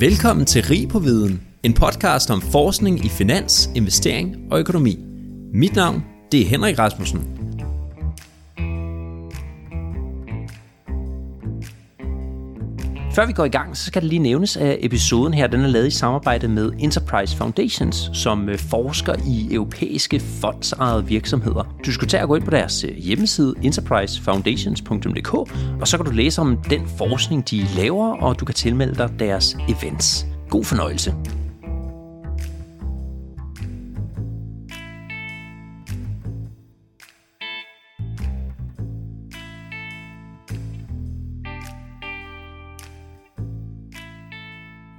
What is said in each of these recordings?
Velkommen til Rig på Viden, en podcast om forskning i finans, investering og økonomi. Mit navn, det er Henrik Rasmussen. Før vi går i gang, så skal det lige nævnes, at episoden her den er lavet i samarbejde med Enterprise Foundations, som øh, forsker i europæiske fondsejede virksomheder. Du skal tage og gå ind på deres øh, hjemmeside enterprisefoundations.dk, og så kan du læse om den forskning, de laver, og du kan tilmelde dig deres events. God fornøjelse.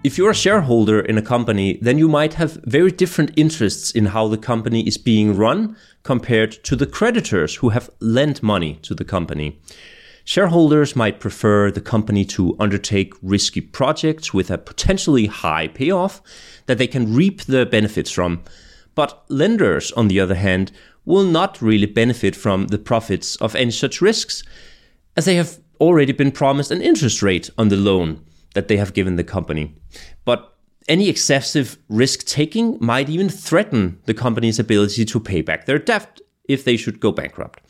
If you're a shareholder in a company, then you might have very different interests in how the company is being run compared to the creditors who have lent money to the company. Shareholders might prefer the company to undertake risky projects with a potentially high payoff that they can reap the benefits from. But lenders, on the other hand, will not really benefit from the profits of any such risks, as they have already been promised an interest rate on the loan that they have given the company. But any excessive risk taking might even threaten the company's ability to pay back their debt if they should go bankrupt.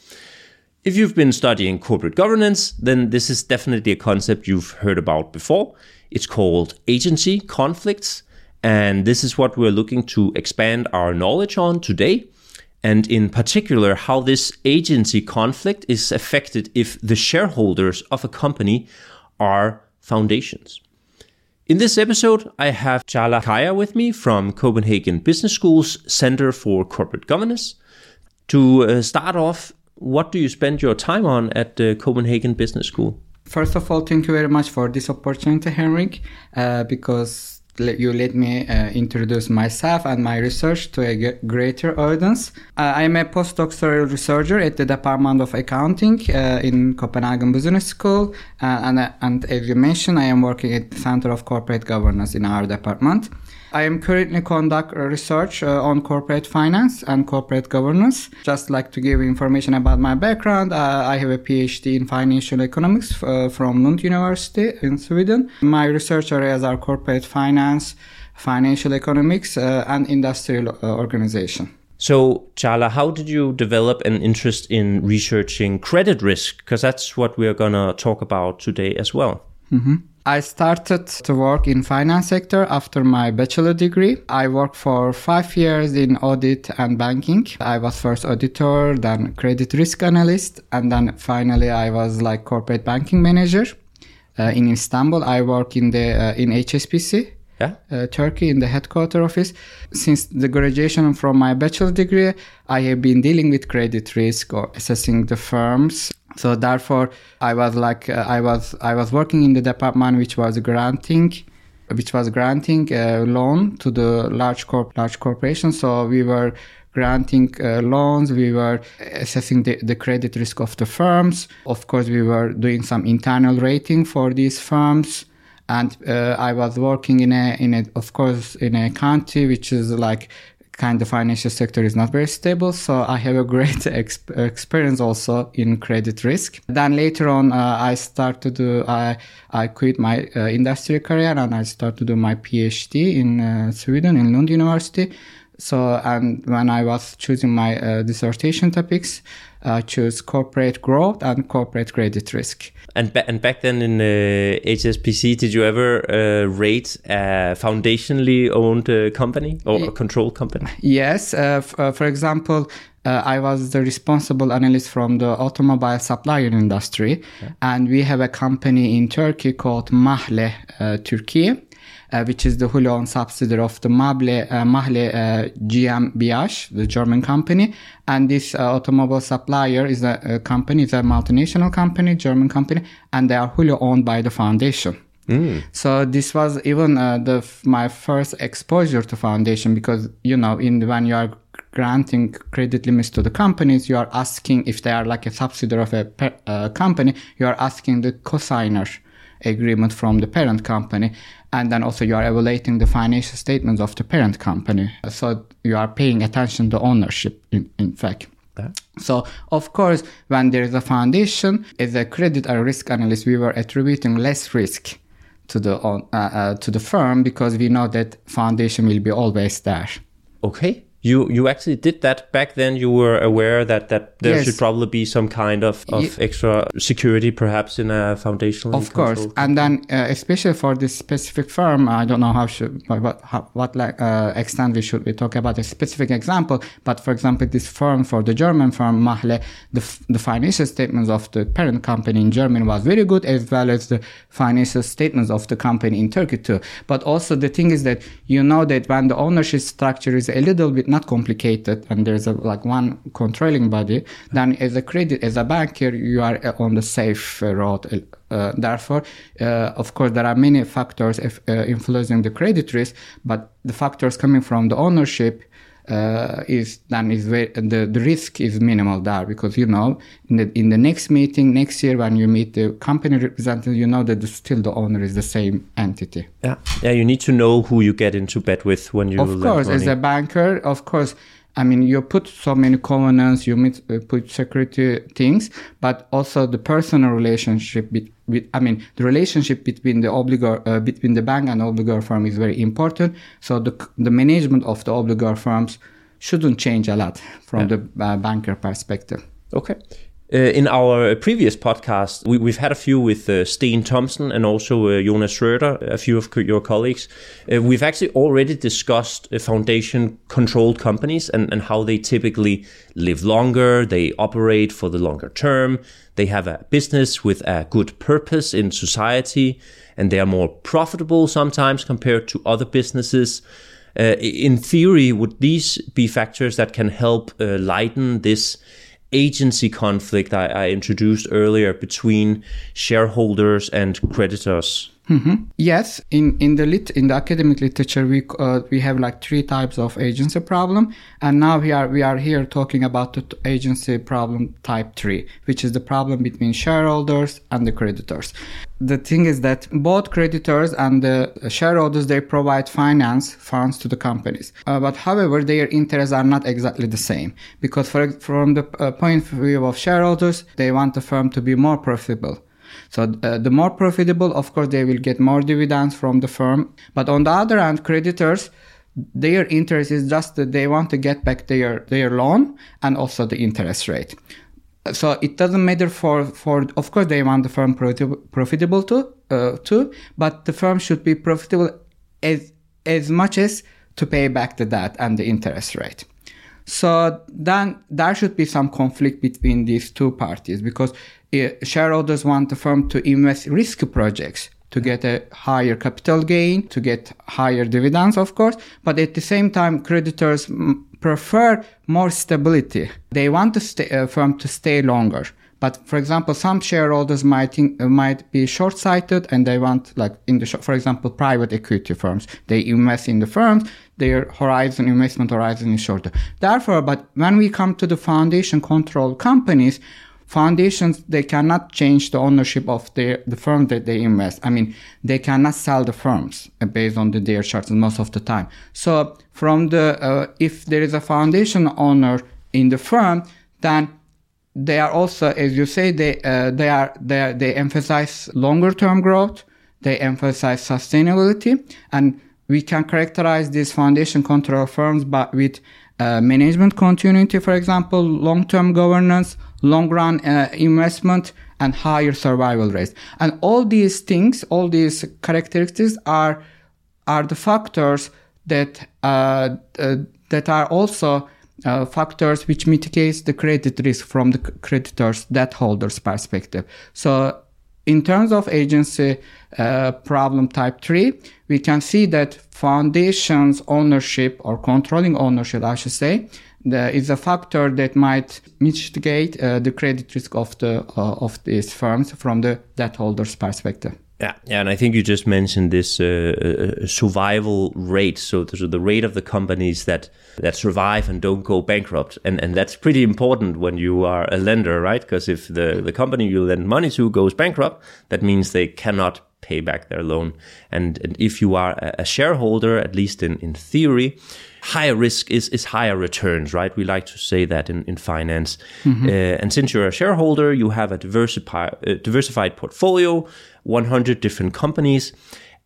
If you've been studying corporate governance, then this is definitely a concept you've heard about before. It's called agency conflicts, and this is what we're looking to expand our knowledge on today. And in particular, how this agency conflict is affected if the shareholders of a company are foundations. In this episode, I have Caglar Kaya with me from Copenhagen Business School's Center for Corporate Governance. To uh, start off, what do you spend your time on at the Copenhagen Business School? First of all, thank you very much for this opportunity, Henrik, uh, because you let me uh, introduce myself and my research to a greater audience. Uh, I am a postdoctoral researcher at the Department of Accounting uh, in Copenhagen Business School, uh, and, uh, and as you mentioned, I am working at the Center of Corporate Governance in our department. I am currently conduct research uh, on corporate finance and corporate governance. Just like to give information about my background, uh, I have a PhD in financial economics uh, from Lund University in Sweden. My research areas are corporate finance, financial economics, uh, and industrial uh, organization. So, Caglar, how did you develop an interest in researching credit risk? Because that's what we're going to talk about today as well. Mm-hmm. I started to work in finance sector after my bachelor degree. I worked for five years in audit and banking. I was first auditor, then credit risk analyst, and then finally I was like corporate banking manager. Uh, in Istanbul, I work in the uh, in HSBC, Yeah. uh, Turkey in the headquarter office. Since the graduation from my bachelor degree, I have been dealing with credit risk or assessing the firms. So therefore, I was like uh, I was I was working in the department which was granting which was granting a loan to the large corp large corporations. So we were granting uh, loans, we were assessing the, the credit risk of the firms. Of course, we were doing some internal rating for these firms and uh, I was working in a in a of course in a country which is like kind of financial sector is not very stable so i have a great exp- experience also in credit risk. Then later on uh, i started to do i i quit my uh, industry career and i started to do my phd in uh, sweden in lund university. So and when i was choosing my uh, dissertation topics i chose corporate growth and corporate credit risk. And, ba- and back then in uh, HSBC, did you ever uh, rate a foundationally owned uh, company or a controlled company? Yes, uh, f- uh, for example, uh, I was the responsible analyst from the automobile supplier industry, and we have a company in Turkey called Mahle uh, Turkey, uh, which is the wholly owned subsidiary of the Mahle, uh, Mahle uh, GmbH, the German company. And this uh, automobile supplier is a, a company, is a multinational company, German company, and they are wholly owned by the foundation. So this was even uh, the my first exposure to foundation because you know in when you are granting credit limits to the companies, you are asking if they are like a subsidiary of a per, uh, company, you are asking the cosigner agreement from the parent company, and then also you are evaluating the financial statements of the parent company. So you are paying attention to ownership in, in fact. So, of course, when there is a foundation, as a credit or risk analyst, we were attributing less risk to the uh, uh, to the firm because we know that foundation will be always there. Okay. You you actually did that back then. You were aware that that there Yes. should probably be some kind of, of Ye- extra security, perhaps in a foundational. Of course, and then uh, especially for this specific firm, I don't know how should what how, what like uh, extent we should we talk about a specific example. But for example, this firm for the German firm Mahle, the the financial statements of the parent company in Germany was very good, as well as the financial statements of the company in Turkey too. But also the thing is that you know that when the ownership structure is a little bit not complicated and there's a like one controlling body, then as a credit as a banker you are uh, on the safe uh, road. Uh, therefore, uh, of course, there are many factors if, uh, influencing the credit risk, but the factors coming from the ownership uh, is then is very, the the risk is minimal there because you know in the in the next meeting next year when you meet the company representative, you know that the, still the owner is the same entity. Yeah, yeah. You need to know who you get into bed with when you. Of course, as a banker, of course, I mean, you put so many covenants, you meet, uh, put security things, but also the personal relationship with, with I mean, the relationship between the obligor, uh, between the bank and obligor firm is very important. So the, the management of the obligor firms shouldn't change a lot from the uh, banker perspective. Okay. Uh, in our previous podcast, we, we've had a few with uh, Steen Thomsen and also uh, Jonas Schröder, a few of co- your colleagues. Uh, we've actually already discussed uh, foundation controlled companies and, and how they typically live longer, they operate for the longer term, they have a business with a good purpose in society, and they are more profitable sometimes compared to other businesses. Uh, in theory, would these be factors that can help uh, lighten this agency conflict I, I introduced earlier between shareholders and creditors? Yes, in in the lit in the academic literature, we uh, we have like three types of agency problem, and now we are we are here talking about the agency problem type three, which is the problem between shareholders and the creditors. The thing is that both creditors and the shareholders they provide finance funds to the companies, uh, but however their interests are not exactly the same because for, from the uh, point of view of shareholders, they want the firm to be more profitable. So uh, the more profitable, of course, they will get more dividends from the firm. But on the other hand, creditors, their interest is just that they want to get back their their loan and also the interest rate. So it doesn't matter for for of course they want the firm profitable, too uh, too, but the firm should be profitable as as much as to pay back the debt and the interest rate. So then there should be some conflict between these two parties because shareholders want the firm to invest risky projects to get a higher capital gain, to get higher dividends, of course. But at the same time, creditors prefer more stability. They want the uh, firm to stay longer. But for example, some shareholders might think, uh, might be short-sighted and they want, like in the, for example, private equity firms. They invest in the firms, their horizon, investment horizon is shorter. Therefore, but when we come to the foundation control companies, foundations they cannot change the ownership of their the firm that they invest. I mean, they cannot sell the firms based on the, their charts most of the time. So from the uh, if there is a foundation owner in the firm, then they are also, as you say, they uh, they are they are, they emphasize longer term growth. They emphasize sustainability, and we can characterize these foundation control firms but with uh, management continuity, for example, long term governance, long run uh, investment, and higher survival rates. And all these things, all these characteristics are are the factors that uh, uh, that are also uh, factors which mitigates the credit risk from the creditors debt holders perspective. So in terms of agency uh, problem type 3 we can see that foundations ownership or controlling ownership i should say the, is a factor that might mitigate uh, the credit risk of the uh, of these firms from the debt holders perspective Yeah, yeah, and I think you just mentioned this uh, uh, survival rate. So, the, rate of the companies that that survive and don't go bankrupt, and and that's pretty important when you are a lender, right? Because if the the company you lend money to goes bankrupt, that means they cannot pay back their loan. And, and if you are a, shareholder, at least in, in theory, higher risk is, is higher returns, right? We like to say that in, in finance. Uh, and since you're a shareholder, you have a diversified, uh, diversified portfolio, 100 different companies,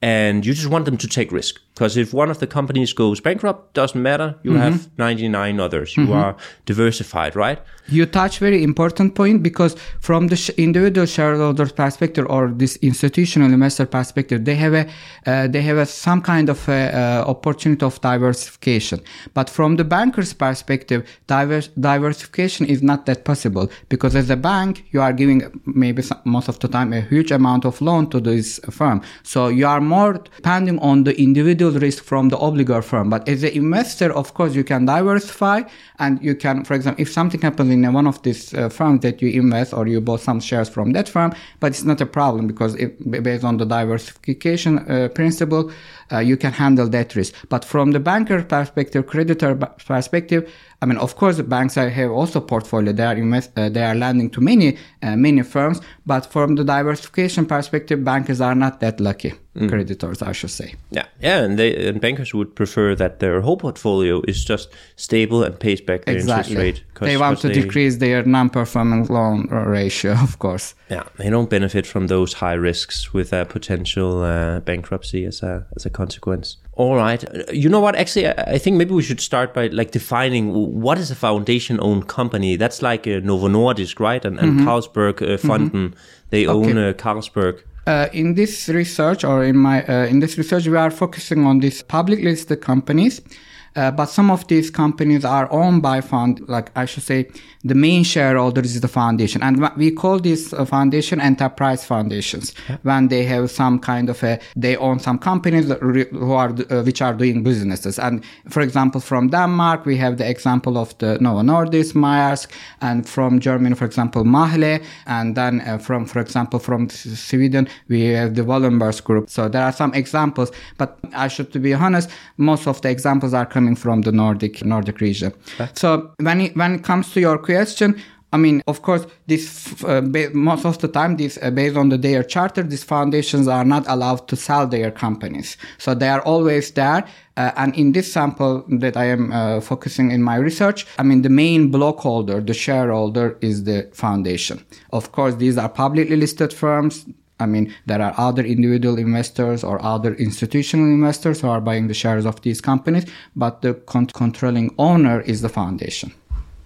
and you just want them to take risk. Because if one of the companies goes bankrupt, doesn't matter. You have 99 others. You are diversified, right? You touch very important point because from the sh- individual shareholder perspective or this institutional investor perspective, they have a uh, they have a, some kind of a, uh, opportunity of diversification. But from the banker's perspective, divers- diversification is not that possible because as a bank, you are giving maybe some, most of the time a huge amount of loan to this firm. So you are more depending on the individual risk from the obligor firm. But as an investor, of course, you can diversify and you can, for example, if something happens in one of these uh, firms that you invest or you bought some shares from that firm, but it's not a problem because it, based on the diversification uh, principle, uh, you can handle that risk. But from the banker perspective, creditor perspective, I mean, of course, the banks are, have also portfolio. They are invest, uh, they are lending to many uh, many firms. But from the diversification perspective, bankers are not that lucky. Creditors, I should say. Yeah, yeah, and they and bankers would prefer that their whole portfolio is just stable and pays back their Exactly. interest rate. They want to decrease their non-performing loan ratio, of course. Yeah, they don't benefit from those high risks with a potential uh, bankruptcy as a as a consequence. All right, you know what? Actually, I, think maybe we should start by like defining what is a foundation-owned company. That's like uh, Novo Nordisk, right? And, and Carlsberg uh, Fonden, they own uh, Carlsberg. Uh, in this research, or in my uh, in this research, we are focusing on these public listed companies. Uh, but some of these companies are owned by fund, like I should say, the main shareholder is the foundation, and we call this uh, foundation enterprise foundations. When they have some kind of a, they own some companies who are uh, which are doing businesses. And for example, from Denmark, we have the example of the Novo Nordisk, Maersk, and from Germany, for example, Mahle, and then uh, from, for example, from Sweden, we have the Wallenberg Group. So there are some examples, but I should to be honest, most of the examples are coming from the Nordic Nordic region. So when it, when it comes to your question. I mean, of course, this uh, ba- most of the time, this uh, based on the their charter, these foundations are not allowed to sell their companies, so they are always there. Uh, and in this sample that I am uh, focusing in my research, I mean, the main block holder, the shareholder, is the foundation. Of course, these are publicly listed firms. I mean, there are other individual investors or other institutional investors who are buying the shares of these companies, but the con- controlling owner is the foundation.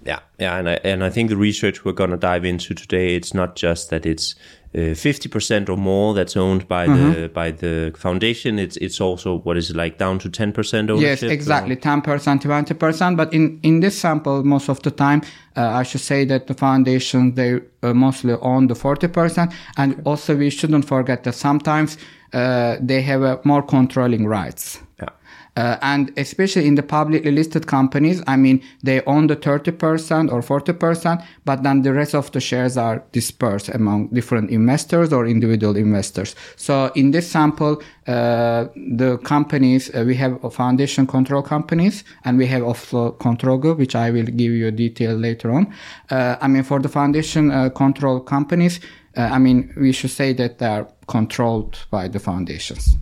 Yeah, yeah, and I and I think the research we're going to dive into today, it's not just that it's fifty percent or more that's owned by the by the foundation. It's it's also what is it like down to ten percent ownership. Yes, exactly, ten percent, twenty percent. But in in this sample, most of the time, uh, I should say that the foundation they uh, mostly own the forty percent, and also we shouldn't forget that sometimes uh, they have uh, more controlling rights. Uh, and especially in the publicly listed companies, I mean, they own the 30% or 40%, but then the rest of the shares are dispersed among different investors or individual investors. So in this sample, uh, the companies, uh, we have foundation control companies and we have also control group, which I will give you a detail later on. Uh, I mean, for the foundation uh, control companies, uh, I mean, we should say that they are controlled by the foundations.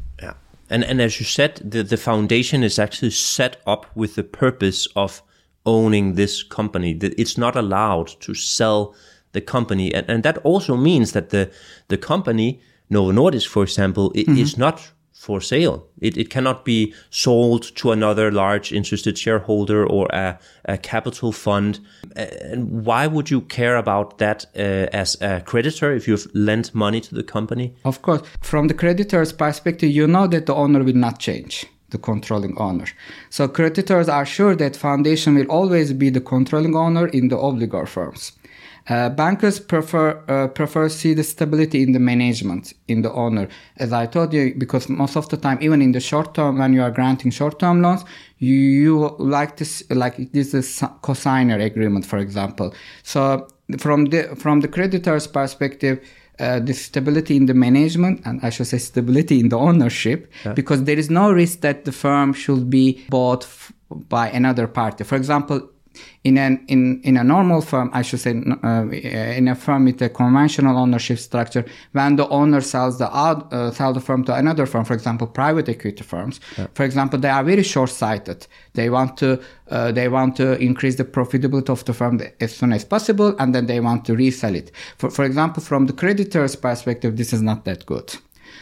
And and as you said, the, the foundation is actually set up with the purpose of owning this company. That it's not allowed to sell the company. And, and that also means that the the company, Novo Nordisk, for example, mm-hmm. is not for sale. It, it cannot be sold to another large interested shareholder or a, a capital fund. And why would you care about that uh, as a creditor if you've lent money to the company? Of course, from the creditor's perspective, you know that the owner will not change the controlling owner. So creditors are sure that foundation will always be the controlling owner in the obligor firms. Uh, bankers prefer uh, prefer see the stability in the management in the owner, as I told you, because most of the time, even in the short term, when you are granting short term loans, you, you like this like this is cosigner agreement, for example. So from the from the creditor's perspective, uh, the stability in the management and I should say stability in the ownership because there is no risk that the firm should be bought f- by another party. For example, In an in in a normal firm, I should say, uh, in a firm with a conventional ownership structure, when the owner sells the out, uh, sell the firm to another firm, for example, private equity firms, yeah. for example, they are very short-sighted. They want to uh, they want to increase the profitability of the firm as soon as possible, and then they want to resell it. For for example, from the creditor's perspective, this is not that good.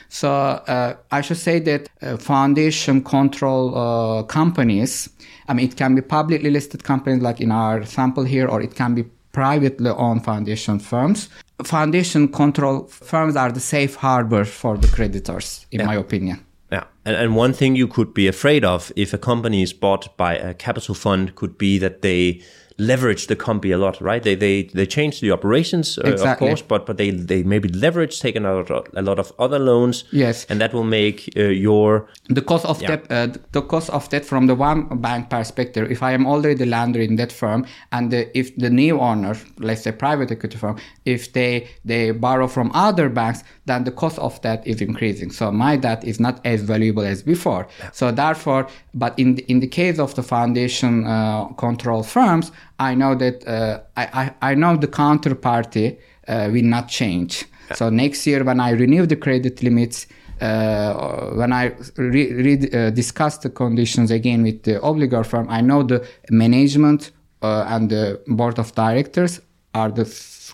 So uh, I should say that uh, foundation control uh, companies, I mean, it can be publicly listed companies like in our sample here, or it can be privately owned foundation firms. Foundation control firms are the safe harbor for the creditors, in yeah. my opinion. Yeah, and, and one thing you could be afraid of if a company is bought by a capital fund could be that they leverage the company a lot, right? They they they change the operations, uh, exactly. of course, but but they they maybe leverage, take a lot a lot of other loans. Yes, and that will make uh, your the cost of yeah. debt uh, the cost of debt from the one bank perspective. If I am already the lender in that firm, and the, if the new owner, let's say private equity firm, if they they borrow from other banks, then the cost of that is increasing. So my debt is not as valuable as before. Yeah. So therefore, but in the, in the case of the foundation uh, control firms, I know that uh, I, I, I know the counterparty uh, will not change. Yeah. So next year when I renew the credit limits, uh, when I re- re- uh, discuss the conditions again with the obligor firm, I know the management uh, and the board of directors are the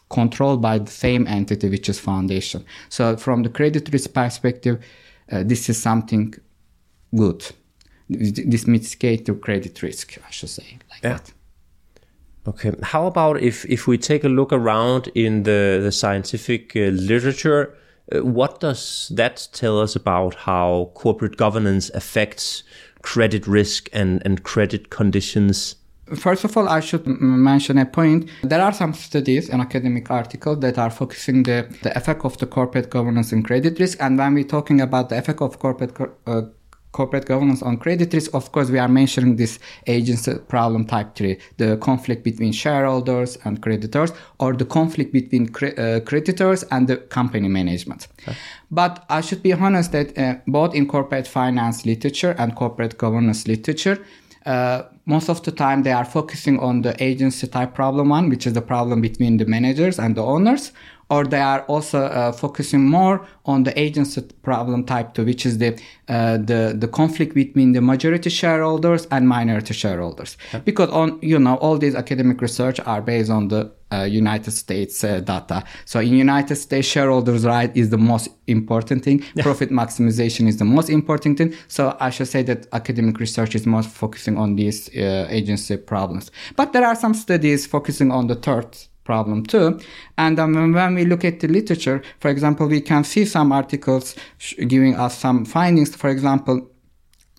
controlled by the same entity, which is foundation. So from the credit risk perspective, uh, this is something good. This mitigates the credit risk, I should say, like yeah. that. Okay. How about if if we take a look around in the the scientific uh, literature? Uh, what does that tell us about how corporate governance affects credit risk and and credit conditions? First of all, I should mention a point. There are some studies and academic articles that are focusing the, the effect of the corporate governance and credit risk. And when we're talking about the effect of corporate uh, corporate governance on credit risk, of course, we are mentioning this agency problem type three, the conflict between shareholders and creditors, or the conflict between cre- uh, creditors and the company management. Okay. But I should be honest that uh, both in corporate finance literature and corporate governance literature, uh, most of the time they are focusing on the agency type problem one, which is the problem between the managers and the owners, or they are also uh, focusing more on the agency problem type two, which is the uh, the the conflict between the majority shareholders and minority shareholders. Okay. Because on you know all these academic research are based on the uh, United States uh, data. So in United States, shareholders' right is the most important thing. Yeah. Profit maximization is the most important thing. So I should say that academic research is more focusing on these uh, agency problems. But there are some studies focusing on the third problem too. And um, when we look at the literature, for example, we can see some articles giving us some findings. For example,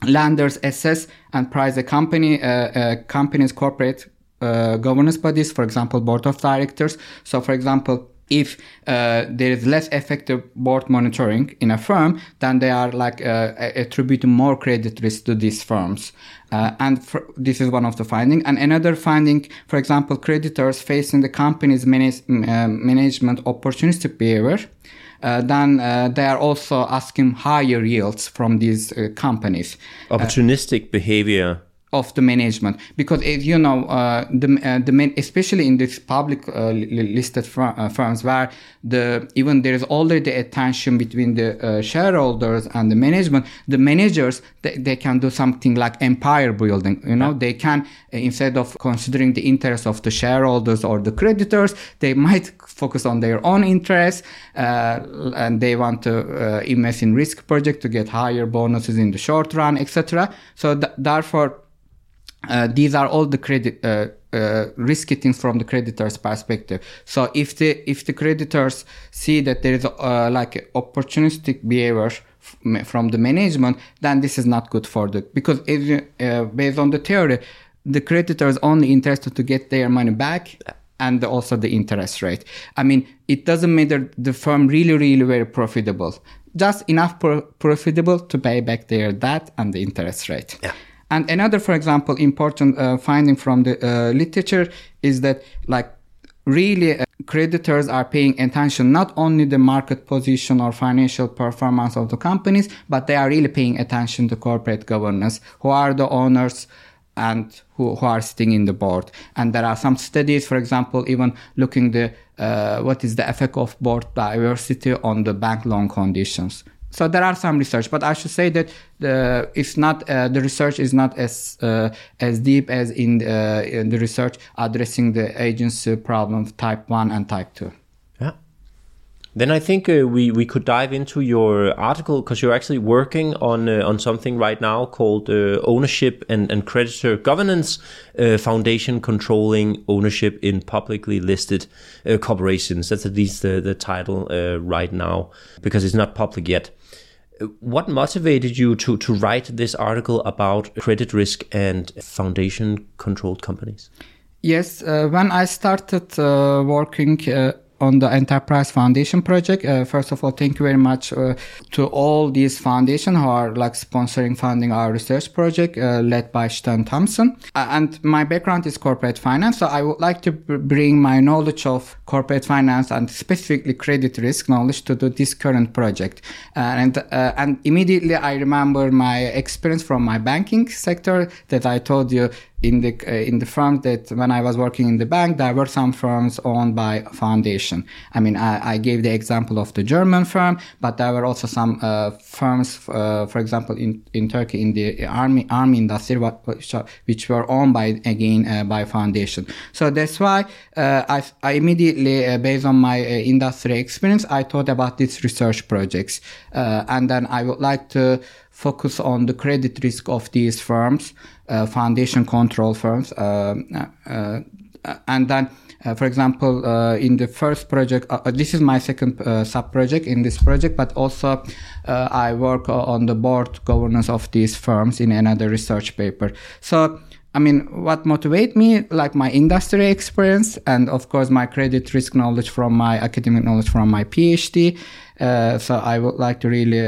lenders assess and price a company, uh, uh, company's corporate uh, governance bodies, for example, board of directors. So, for example, if uh, there is less effective board monitoring in a firm, then they are like uh, attributing more credit risk to these firms. Uh, and this is one of the findings. And another finding, for example, creditors facing the company's uh, management opportunistic behavior. Uh, then uh, they are also asking higher yields from these companies. Opportunistic behavior of the management. Because as you know uh, the uh, the main, especially in these public uh, listed fir- uh, firms where the even there is already a tension between the uh, shareholders and the management the managers they, they can do something like empire building you know? Yeah. they can uh, instead of considering the interests of the shareholders or the creditors they might focus on their own interests and they want to invest in risk project to get higher bonuses in the short run etc so th- therefore uh, these are all the credit uh, uh, risky things from the creditor's perspective. So if the if the creditors see that there is uh, like opportunistic behavior f- from the management, then this is not good for the because if, uh, based on the theory, the creditors only interested to get their money back and also the interest rate. I mean, it doesn't matter the firm really really very profitable, just enough pro- profitable to pay back their debt and the interest rate. Yeah. And another, for example, important uh, finding from the uh, literature is that like really uh, creditors are paying attention not only the market position or financial performance of the companies, but they are really paying attention to corporate governance. Who are the owners? and who, who are sitting in the board. And there are some studies, for example, even looking the uh, what is the effect of board diversity on the bank loan conditions. So there are some research, but I should say that the it's not uh, the research is not as uh, as deep as in, uh, in the research addressing the agency problem type one and type two. Yeah. Then I think uh, we we could dive into your article because you're actually working on uh, on something right now called uh, ownership and, and creditor governance foundation controlling ownership in publicly listed corporations. That's at least the the title right now because it's not public yet. What motivated you to to write this article about credit risk and foundation controlled companies? Yes, uh, when I started uh, working uh, on the Enterprise Foundation project. Uh, first of all, thank you very much uh, to all these foundations who are like sponsoring, funding our research project uh, led by Stan Thomsen. Uh, and my background is corporate finance, so I would like to bring my knowledge of corporate finance and specifically credit risk knowledge to this current project. Uh, and uh, and immediately I remember my experience from my banking sector that I told you in the uh, in the firm that when I was working in the bank, there were some firms owned by foundation. I mean, I, I gave the example of the German firm, but there were also some uh, firms, uh, for example, in, in Turkey in the army army industry, which were owned by again uh, by foundation. So that's why uh, I, I immediately, uh, based on my industry experience, I thought about these research projects, and then I would like to focus on the credit risk of these firms, foundation control firms, uh, uh, and then. Uh, for example, uh, in the first project, uh, this is my second sub project in this project, but also I work on the board governance of these firms in another research paper. So, I mean, what motivate me, like my industry experience, and of course my credit risk knowledge from my academic knowledge from my PhD. so I would like to really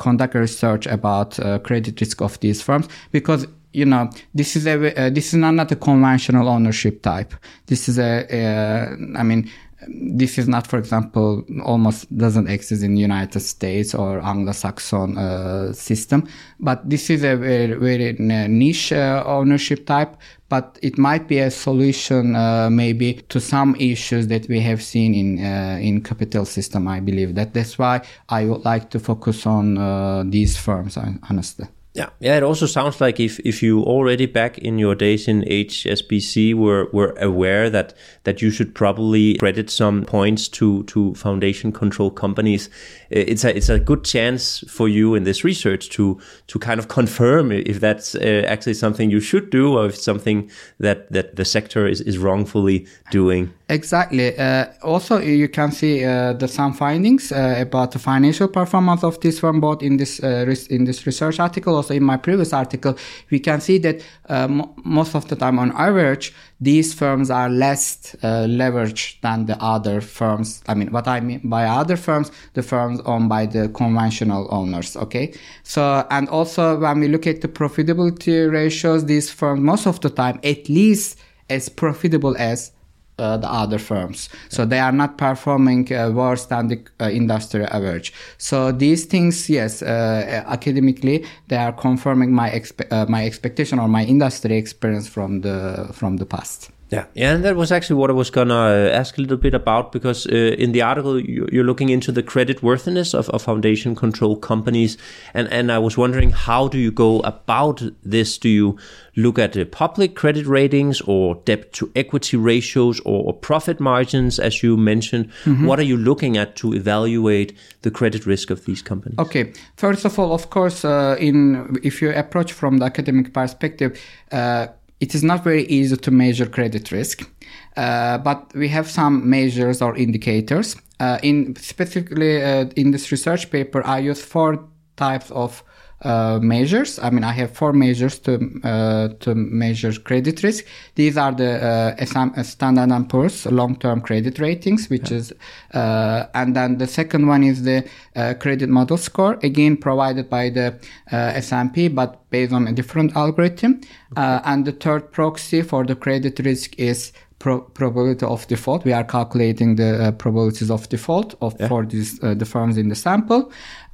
conduct research about uh, credit risk of these firms because you know this is a uh, this is not, not a conventional ownership type. This is a uh, mean this is not, for example, almost doesn't exist in United States or Anglo-Saxon uh, system, but this is a very, very niche uh, ownership type. But it might be a solution, uh, maybe, to some issues that we have seen in uh, in capital system. I believe that that's why I would like to focus on uh, these firms, honestly. Yeah, yeah. It also sounds like if, if you already back in your days in HSBC were were aware that that you should probably credit some points to to foundation control companies, it's a it's a good chance for you in this research to to kind of confirm if that's uh, actually something you should do or if it's something that that the sector is is wrongfully doing. Exactly. Uh, also, you can see uh, the some findings uh, about the financial performance of this firm, both in this uh, in this research article, also in my previous article. We can see that uh, most of the time, on average, these firms are less uh, leveraged than the other firms. I mean, what I mean by other firms, the firms owned by the conventional owners. Okay. So, and also when we look at the profitability ratios, these firms most of the time at least as profitable as uh, the other firms. So they are not performing uh, worse than the uh, industry average. So these things, yes, uh, academically, they are confirming my expe- uh, my expectation or my industry experience from the from the past. Yeah, yeah, and that was actually what I was gonna uh, ask a little bit about because uh, in the article you're looking into the credit worthiness of, of foundation control companies, and and I was wondering how do you go about this? Do you look at the public credit ratings or debt to equity ratios or, or profit margins, as you mentioned? Mm-hmm. What are you looking at to evaluate the credit risk of these companies? Okay, first of all, of course, uh, in if you approach from the academic perspective uh, it is not very easy to measure credit risk, uh, but we have some measures or indicators. Uh, in specifically uh, in this research paper, I use four types of uh, measures. I mean, I have four measures to uh, to measure credit risk. These are the uh, Standard and Poor's long-term credit ratings, which is, uh, and then the second one is the uh, credit model score, again provided by the uh, S&P, but based on a different algorithm. Okay. and the third proxy for the credit risk is pro- probability of default. We are calculating the uh, probabilities of default of Yeah. for these uh, the firms in the sample,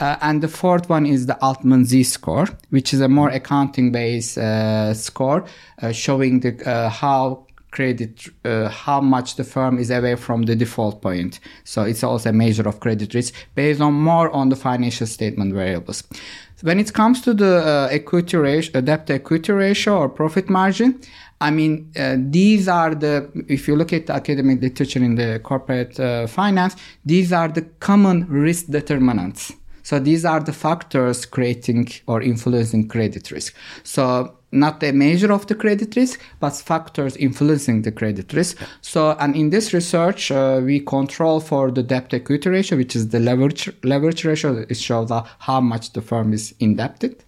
uh, and the fourth one is the Altman Z score, which is a more accounting based uh, score uh, showing the uh, how credit uh, how much the firm is away from the default point so it's also a measure of credit risk based on more on the financial statement variables when it comes to the uh, equity ratio debt to equity ratio or profit margin I mean, uh, these are the, if you look at academic literature in the corporate uh, finance, these are the common risk determinants. So these are the factors creating or influencing credit risk. So not a measure of the credit risk, but factors influencing the credit risk. So, and in this research, uh, we control for the debt equity ratio, which is the leverage leverage ratio. It shows how much the firm is indebted.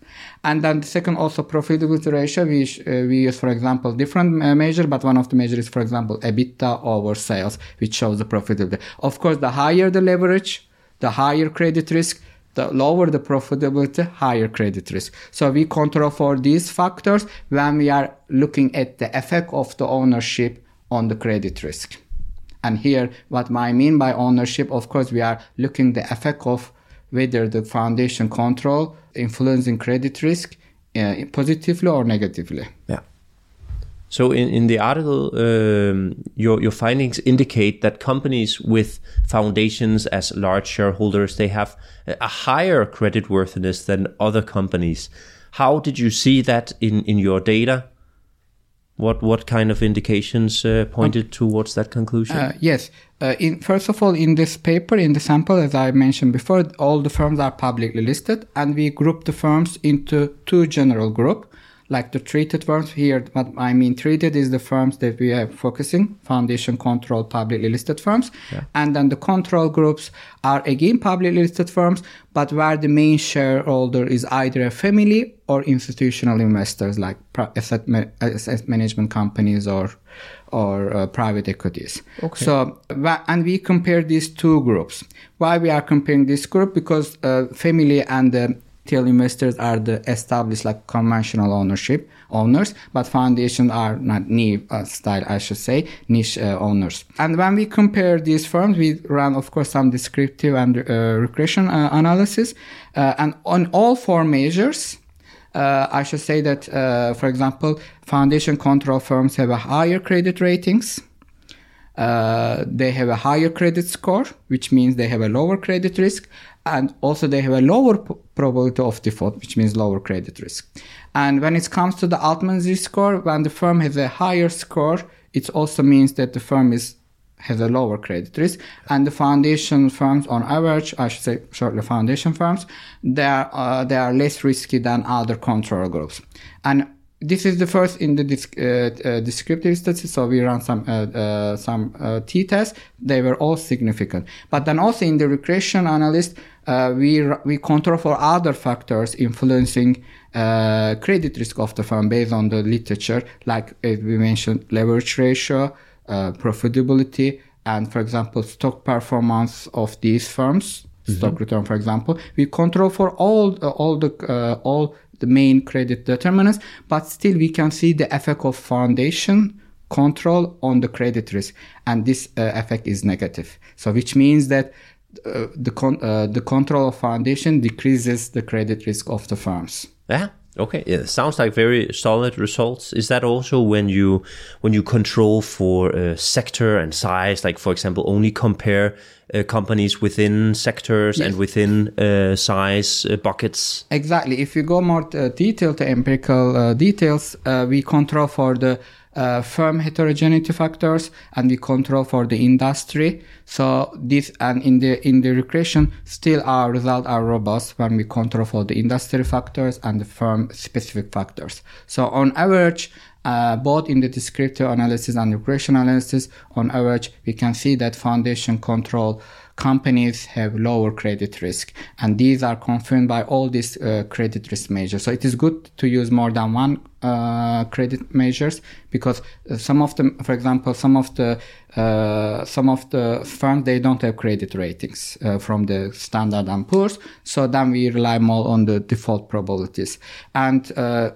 And then the second also profitability ratio, sh- uh, we use, for example, different uh, measure, but one of the measures is, for example, EBITDA over sales, which shows the profitability. Of course, the higher the leverage, the higher credit risk, the lower the profitability, higher credit risk. So we control for these factors when we are looking at the effect of the ownership on the credit risk. And here, what I mean by ownership, of course, we are looking the effect of whether the foundation control influencing credit risk uh, positively or negatively. Yeah. So in, in the article, um, your your findings indicate that companies with foundations as large shareholders they have a higher credit worthiness than other companies. How did you see that in, in your data? What what kind of indications uh, pointed towards that conclusion? Uh, yes. Uh, in, first of all, in this paper, in the sample, as I mentioned before, all the firms are publicly listed, and we group the firms into two general group, like the treated firms. Here, what I mean treated is the firms that we are focusing, foundation control publicly listed firms, and then the control groups are again publicly listed firms, but where the main shareholder is either a family or institutional investors like asset, ma- asset management companies or or uh, private equities. Okay. So, and we compare these two groups. Why we are comparing this group? Because uh, family and the retail investors are the established, like conventional ownership owners, but foundations are not new uh, style, I should say, niche uh, owners. And when we compare these firms, we run, of course, some descriptive and uh, regression uh, analysis, uh, and on all four measures I should say that, for example, foundation control firms have a higher credit ratings. Uh, they have a higher credit score, which means they have a lower credit risk, and also they have a lower p- probability of default, which means lower credit risk. And when it comes to the Altman Z score, when the firm has a higher score, it also means that the firm is has a lower credit risk, and the foundation firms, on average, I should say, shortly foundation firms, they are uh, they are less risky than other control groups, and this is the first in the uh, uh, descriptive studies. So we ran some uh, uh, some uh, t tests. They were all significant. But then also in the regression analyst, uh, we we control for other factors influencing uh, credit risk of the firm based on the literature, like as we mentioned, leverage ratio, uh, profitability, and for example, stock performance of these firms. Stock return, for example, we control for all uh, all the uh, all the main credit determinants, but still we can see the effect of foundation control on the credit risk, and this uh, effect is negative. So, which means that uh, the con- uh, the control of foundation decreases the credit risk of the firms. Yeah. Okay. Yeah. Sounds like very solid results. Is that also when you when you control for uh, sector and size? Like for example, only compare uh, companies within sectors and within uh, size uh, buckets. Exactly. If you go more uh, detailed to empirical uh, details, uh, we control for the uh, firm heterogeneity factors and we control for the industry. So this and in the in the regression, still our results are robust when we control for the industry factors and the firm specific factors. So on average, uh, both in the descriptive analysis and regression analysis, on average, we can see that foundation control companies have lower credit risk and these are confirmed by all these uh, credit risk measures. So it is good to use more than one uh, credit measures because some of them for example some of the uh, some of the firms they don't have credit ratings uh, from the standard and poor's. So then we rely more on the default probabilities. And uh,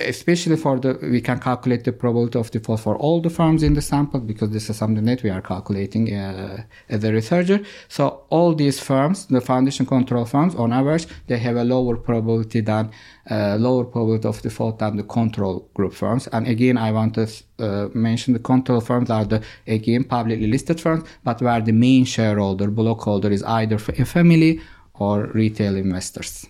especially for the we can calculate the probability of default for all the firms in the sample because this is something that we are calculating uh, as a researcher. So all these firms the foundation control firms on average they have a lower probability than uh, lower probability of default than the control group firms. And again i want to uh, mention the control firms are the again publicly listed firms but where the main shareholder blockholder is either a family or retail investors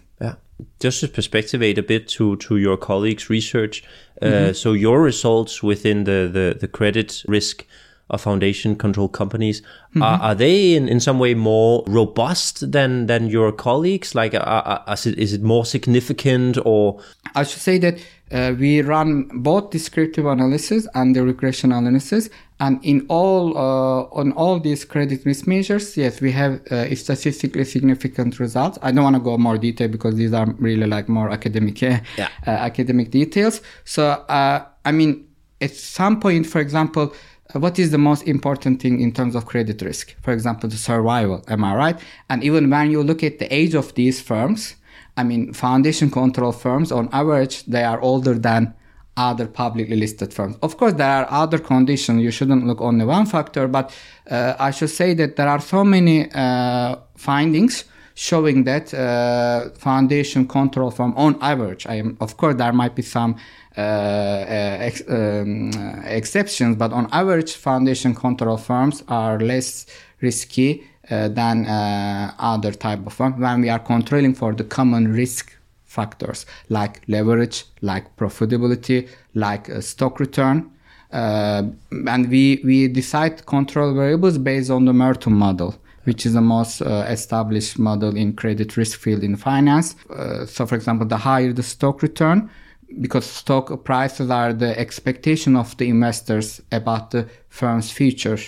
just to perspectivate a bit to to your colleagues' research. Uh, mm-hmm. So your results within the, the the credit risk of foundation control companies mm-hmm. are, are they in, in some way more robust than than your colleagues? Like, are, are, is, it, is it more significant or? I should say that uh, we run both descriptive analysis and the regression analysis and in all uh, on all these credit risk measures yes we have uh, statistically significant results i don't want to go more detail because these are really like more academic yeah. Uh, academic details. So uh, i mean at some point for example uh, what is the most important thing in terms of credit risk? For example the survival am i right? And even when you look at the age of these firms I mean, foundation control firms on average, they are older than other publicly listed firms. Of course, there are other conditions. You shouldn't look only one factor, but uh, I should say that there are so many uh, findings showing that uh, foundation control firm on average, I am, of course, there might be some uh, uh, ex, um, exceptions, but on average, foundation control firms are less risky uh, than uh, other type of firm when we are controlling for the common risk factors like leverage, like profitability, like uh, stock return. Uh, and we, we decide control variables based on the Merton model, which is the most uh, established model in credit risk field in finance. Uh, so, for example, the higher the stock return, because stock prices are the expectation of the investors about the firm's future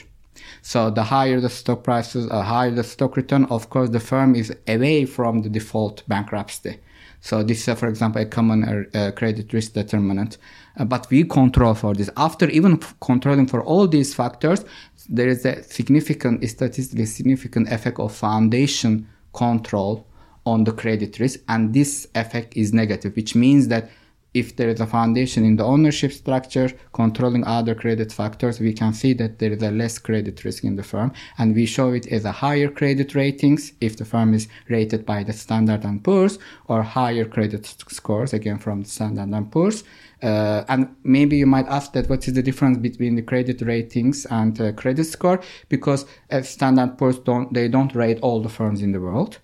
so the higher the stock prices, the higher the stock return, of course, the firm is away from the default bankruptcy. So this is, for example, a common uh, uh credit risk determinant. Uh, but we control for this. After even controlling for all these factors, there is a significant, statistically significant effect of foundation control on the credit risk. And this effect is negative, which means that if there is a foundation in the ownership structure controlling other credit factors, we can see that there is a less credit risk in the firm. And we show it as a higher credit ratings if the firm is rated by the Standard and Poor's or higher credit scores, again from the Standard and Poor's. Uh, and maybe you might ask that what is the difference between the credit ratings and uh, credit score? Because as Standard Poor's don't, they don't rate all the firms in the world.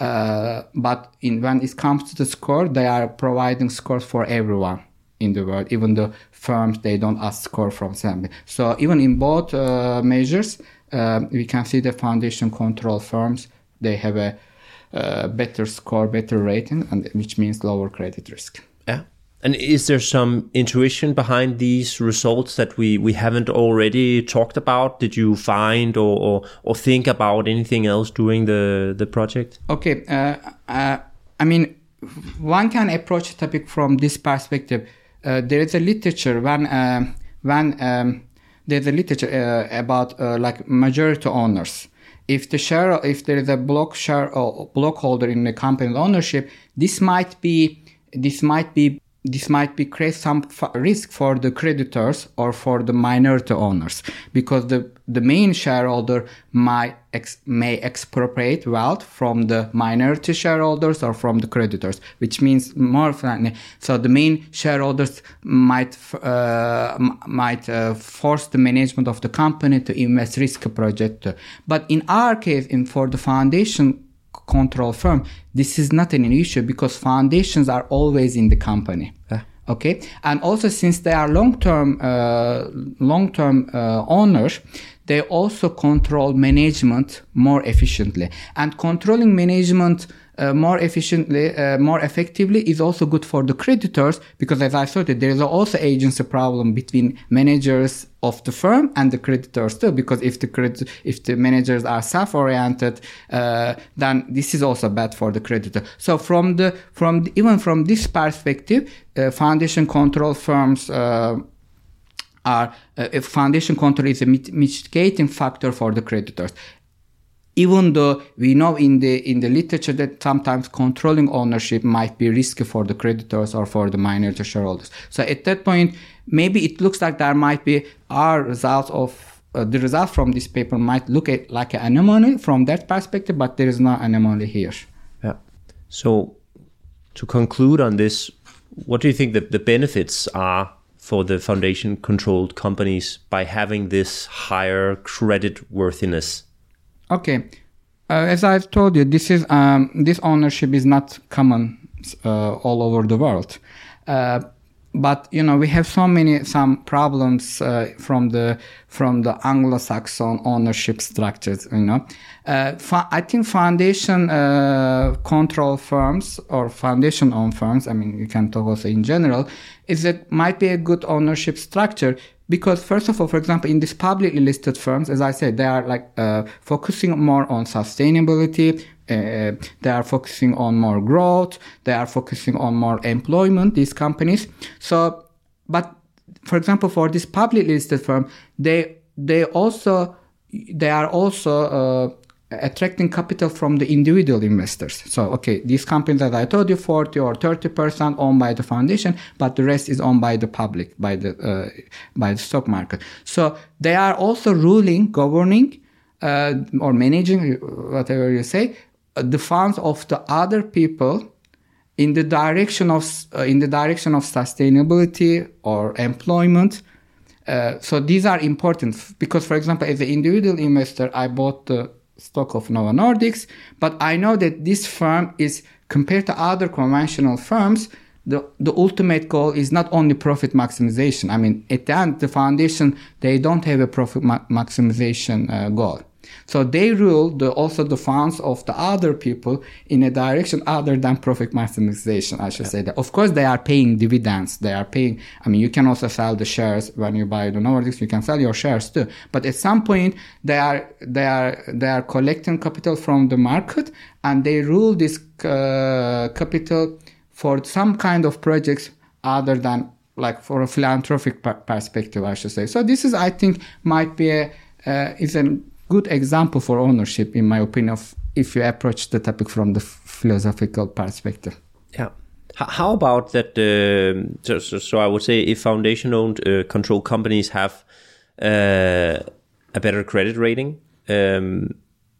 Uh, but in, when it comes to the score, they are providing scores for everyone in the world. Even the firms, they don't ask score from them. So even in both uh, measures, uh, we can see the foundation control firms, they have a uh, better score, better rating, and which means lower credit risk. And is there some intuition behind these results that we, we haven't already talked about? Did you find or, or, or think about anything else during the, the project? Okay. Uh, uh, I mean, one can approach the topic from this perspective. Uh, there is a literature when, uh, when um, there's a literature uh, about uh, like majority owners. If the share, if there is a block share or block holder in the company's ownership, this might be this might be this might be create some risk for the creditors or for the minority owners because the, the main shareholder might ex, may expropriate wealth from the minority shareholders or from the creditors which means more so the main shareholders might uh, might uh, force the management of the company to invest risk project. But in our case in for the foundation control firm, this is not an issue because foundations are always in the company. Yeah. Okay, and also since they are long-term, uh, long-term uh, owners, they also control management more efficiently. And controlling management uh, more efficiently, uh, more effectively is also good for the creditors because, as I said, there is also agency problem between managers of the firm and the creditors too. Because if the credit, if the managers are self-oriented, uh, then this is also bad for the creditor. So from the from the, even from this perspective, uh, foundation control firms uh, are uh, foundation control is a mitigating factor for the creditors even though we know in the in the literature that sometimes controlling ownership might be risky for the creditors or for the minority shareholders. So at that point, maybe it looks like there might be our results of uh, the result from this paper might look at like an anomaly from that perspective, but there is no anomaly here. Yeah. So to conclude on this, what do you think that the benefits are for the foundation controlled companies by having this higher credit worthiness? Okay. Uh, as I've told you, this is um, this ownership is not common uh, all over the world. Uh, but you know we have so many some problems uh, from the from the Anglo-Saxon ownership structures. You know, uh, I think foundation uh, control firms or foundation-owned firms. I mean, you can talk also in general. Is it might be a good ownership structure because first of all, for example, in these publicly listed firms, as I said, they are like uh, focusing more on sustainability, uh, they are focusing on more growth. They are focusing on more employment. These companies. So, but for example, for this publicly listed firm, they they also they are also uh, attracting capital from the individual investors. So, okay, these companies that I told you, 40 or 30% owned by the foundation, but the rest is owned by the public, by the, uh, by the stock market. So they are also ruling, governing, uh, or managing, whatever you say, the funds of the other people in the direction of uh, in the direction of sustainability or employment. Uh, so these are important because, for example, as an individual investor, I bought the stock of Novo Nordisk, but I know that this firm is compared to other conventional firms. The, the ultimate goal is not only profit maximization. I mean, at the end, the foundation, they don't have a profit ma- maximization uh, goal. So they rule the, also the funds of the other people in a direction other than profit maximization, I should yeah. say that. Of course, they are paying dividends. They are paying, I mean, you can also sell the shares when you buy the Nordisk, you can sell your shares too. But at some point, they are, they are, they are collecting capital from the market and they rule this uh, capital for some kind of projects other than like for a philanthropic perspective, I should say. So this is, I think, might be a, uh, is an good example for ownership, in my opinion, of if you approach the topic from the philosophical perspective. Yeah. How about that? Uh, so, so, I would say if foundation-owned uh, control companies have uh, a better credit rating um,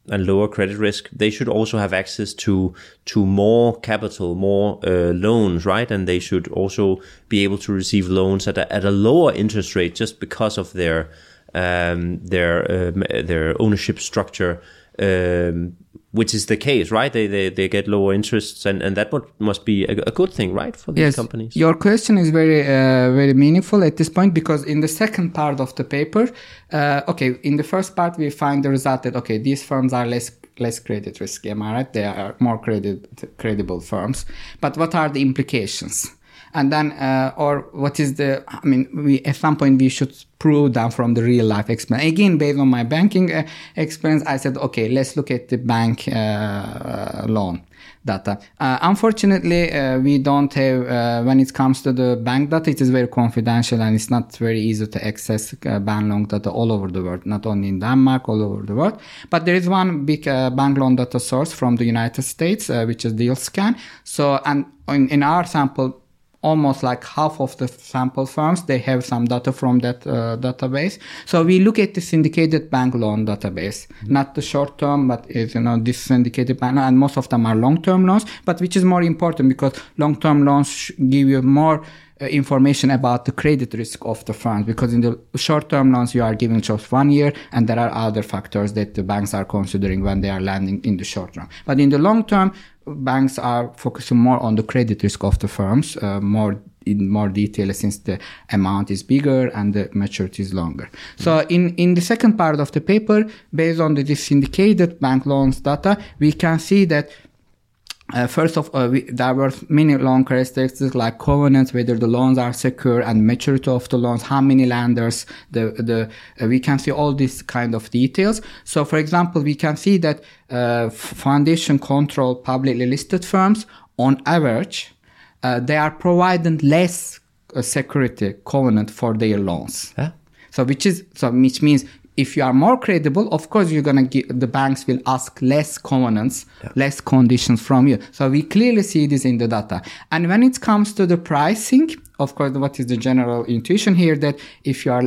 and lower credit risk, they should also have access to to more capital, more uh, loans, right? And they should also be able to receive loans at a, at a lower interest rate just because of their um, their um, their ownership structure, um, which is the case, right? They, they they get lower interests, and, and that must be a, a good thing, right, for these yes. companies. Your question is very uh, very meaningful at this point because in the second part of the paper, uh, okay, in the first part we find the result that okay, these firms are less less credit risky, am I right? They are more credit credible firms, but what are the implications? And then uh, or what is the i mean we at some point we should prove that from the real life experience. Again based on my banking uh, experience i said okay let's look at the bank uh, loan data. Uh, unfortunately uh, we don't have uh, when it comes to the bank data it is very confidential and it's not very easy to access bank loan data all over the world not only in denmark all over the world. But there is one big bank loan data source from the united states which is dealscan. So and in, in our sample almost like half of the sample firms they have some data from that uh, database. So we look at the syndicated bank loan database. Mm-hmm. not the short term but is you know this syndicated bank and most of them are long term loans but which is more important because long term loans give you more uh, information about the credit risk of the fund because in the short term loans you are giving just one year and there are other factors that the banks are considering when they are lending in the short term. But in the long term banks are focusing more on the credit risk of the firms uh, more in more detail since the amount is bigger and the maturity is longer. So in, in the second part of the paper, based on the syndicated bank loans data, we can see that uh, first of all, we, there were many loan characteristics like covenants, whether the loans are secure and maturity of the loans, how many lenders, the, the, uh, we can see all these kind of details. So, for example, we can see that, uh, foundation control publicly listed firms on average, uh, they are providing less uh, security covenant for their loans. So, which is, so which means if you are more credible, of course, you're gonna give the banks will ask less covenants, Yeah. less conditions from you. So we clearly see this in the data. And when it comes to the pricing, of course, what is the general intuition here that if you are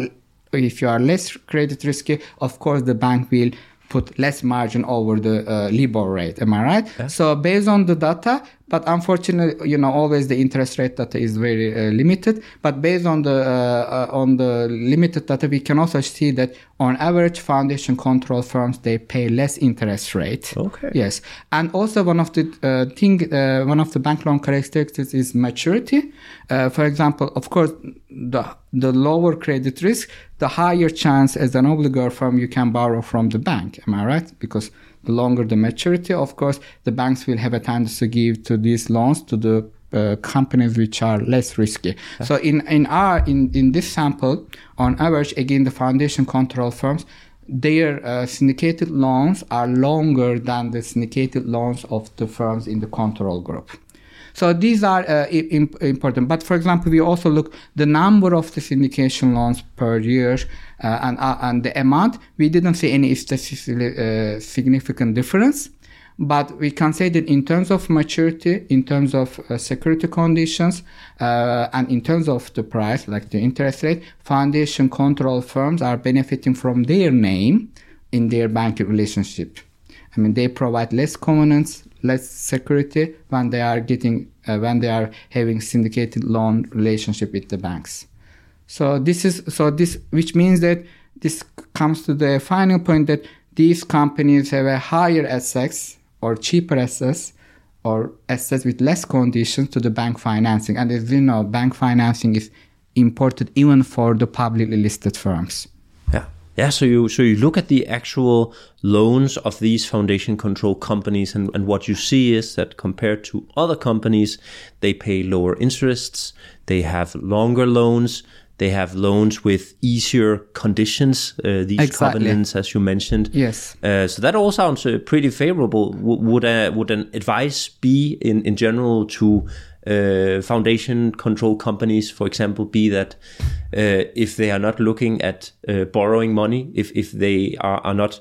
if you are less credit risky, of course, the bank will put less margin over the uh, LIBOR rate. Am I right? So based on the data, but unfortunately, you know, always the interest rate data is very uh, limited. But based on the uh, uh, on the limited data, we can also see that on average, foundation control firms they pay less interest rate. Okay. Yes, and also one of the uh, thing, uh, one of the bank loan characteristics is maturity. Uh, for example, of course, the the lower credit risk, the higher chance as an obligor firm you can borrow from the bank. Am I right? Because the longer the maturity, of course, the banks will have a tendency to give to these loans to the uh, companies which are less risky. So in in our in in this sample, on average, again the foundation control firms their uh, syndicated loans are longer than the syndicated loans of the firms in the control group. So these are uh, i- im- important. But for example, we also look the number of the syndication loans per year uh, and uh, and the amount. We didn't see any statistically uh, significant difference. But we can say that in terms of maturity, in terms of uh, security conditions, and in terms of the price, like the interest rate, foundation control firms are benefiting from their name in their banking relationship. I mean, they provide less covenants, less security when they are getting uh, when they are having syndicated loan relationship with the banks. So this is so this which means that this comes to the final point that these companies have a higher assets or cheaper assets or assets with less conditions to the bank financing. And as you know, bank financing is important even for the publicly listed firms. Yeah. So you so you look at the actual loans of these foundation control companies and, and what you see is that compared to other companies, they pay lower interests, they have longer loans, they have loans with easier conditions, uh, these Exactly. covenants as you mentioned. Yes. Uh, so that all sounds uh, pretty favorable. W- would a, would an advice be in, in general to uh, foundation control companies, for example, be that uh, if they are not looking at uh, borrowing money, if if they are, are not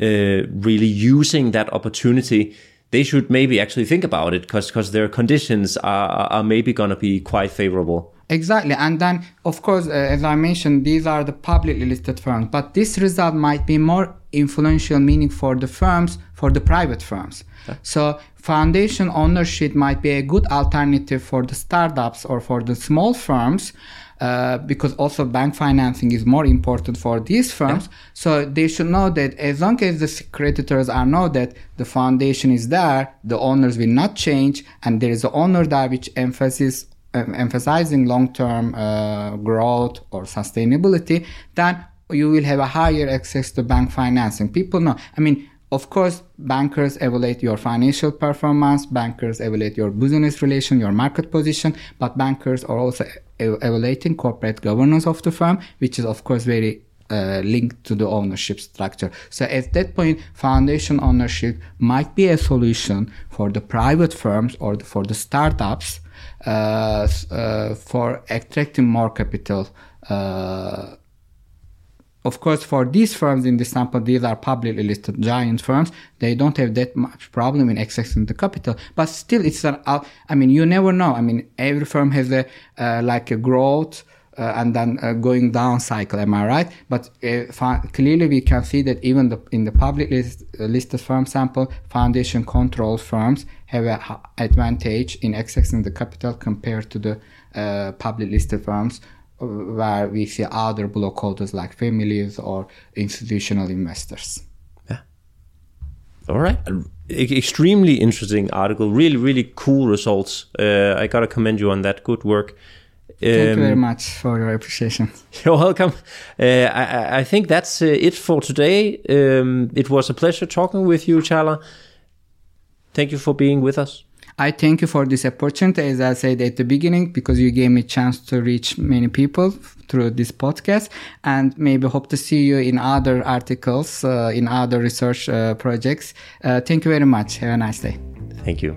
uh, really using that opportunity, they should maybe actually think about it because their conditions are, are maybe going to be quite favorable. Exactly. And then, of course, uh, as I mentioned, these are the publicly listed firms. But this result might be more influential, meaning for the firms, for the private firms. So, foundation ownership might be a good alternative for the startups or for the small firms. Uh, because also bank financing is more important for these firms. So they should know that as long as the creditors are know that the foundation is there, the owners will not change, and there is an owner there which emphasizes um, emphasizing long-term uh, growth or sustainability, then you will have a higher access to bank financing. People know. I mean, of course, bankers evaluate your financial performance, bankers evaluate your business relation, your market position, but bankers are also evaluating corporate governance of the firm, which is of course very uh, linked to the ownership structure. So at that point, foundation ownership might be a solution for the private firms or the, for the startups for attracting more capital. Uh, of course, for these firms in this sample, these are publicly listed giant firms. They don't have that much problem in accessing the capital, but still, it's an. I mean, you never know. I mean, every firm has a uh, like a growth uh, and then uh, going down cycle. Am I right? But uh, clearly, we can see that even the, in the public list, uh, listed firm sample, foundation control firms have an advantage in accessing the capital compared to the uh, public listed firms uh, where we see other blockholders like families or institutional investors. Yeah. All right. Extremely interesting article. Really, really cool results. I gotta commend you on that. Good work. Thank you very Um, much for your appreciation. You're welcome. Uh, I, I- I think that's uh, it for today. Um, it was a pleasure talking with you, Caglar. Thank you for being with us. I thank you for this opportunity, as I said at the beginning, because you gave me a chance to reach many people through this podcast, and maybe hope to see you in other articles, uh, in other research uh, projects. Uh, thank you very much. Have a nice day. Thank you.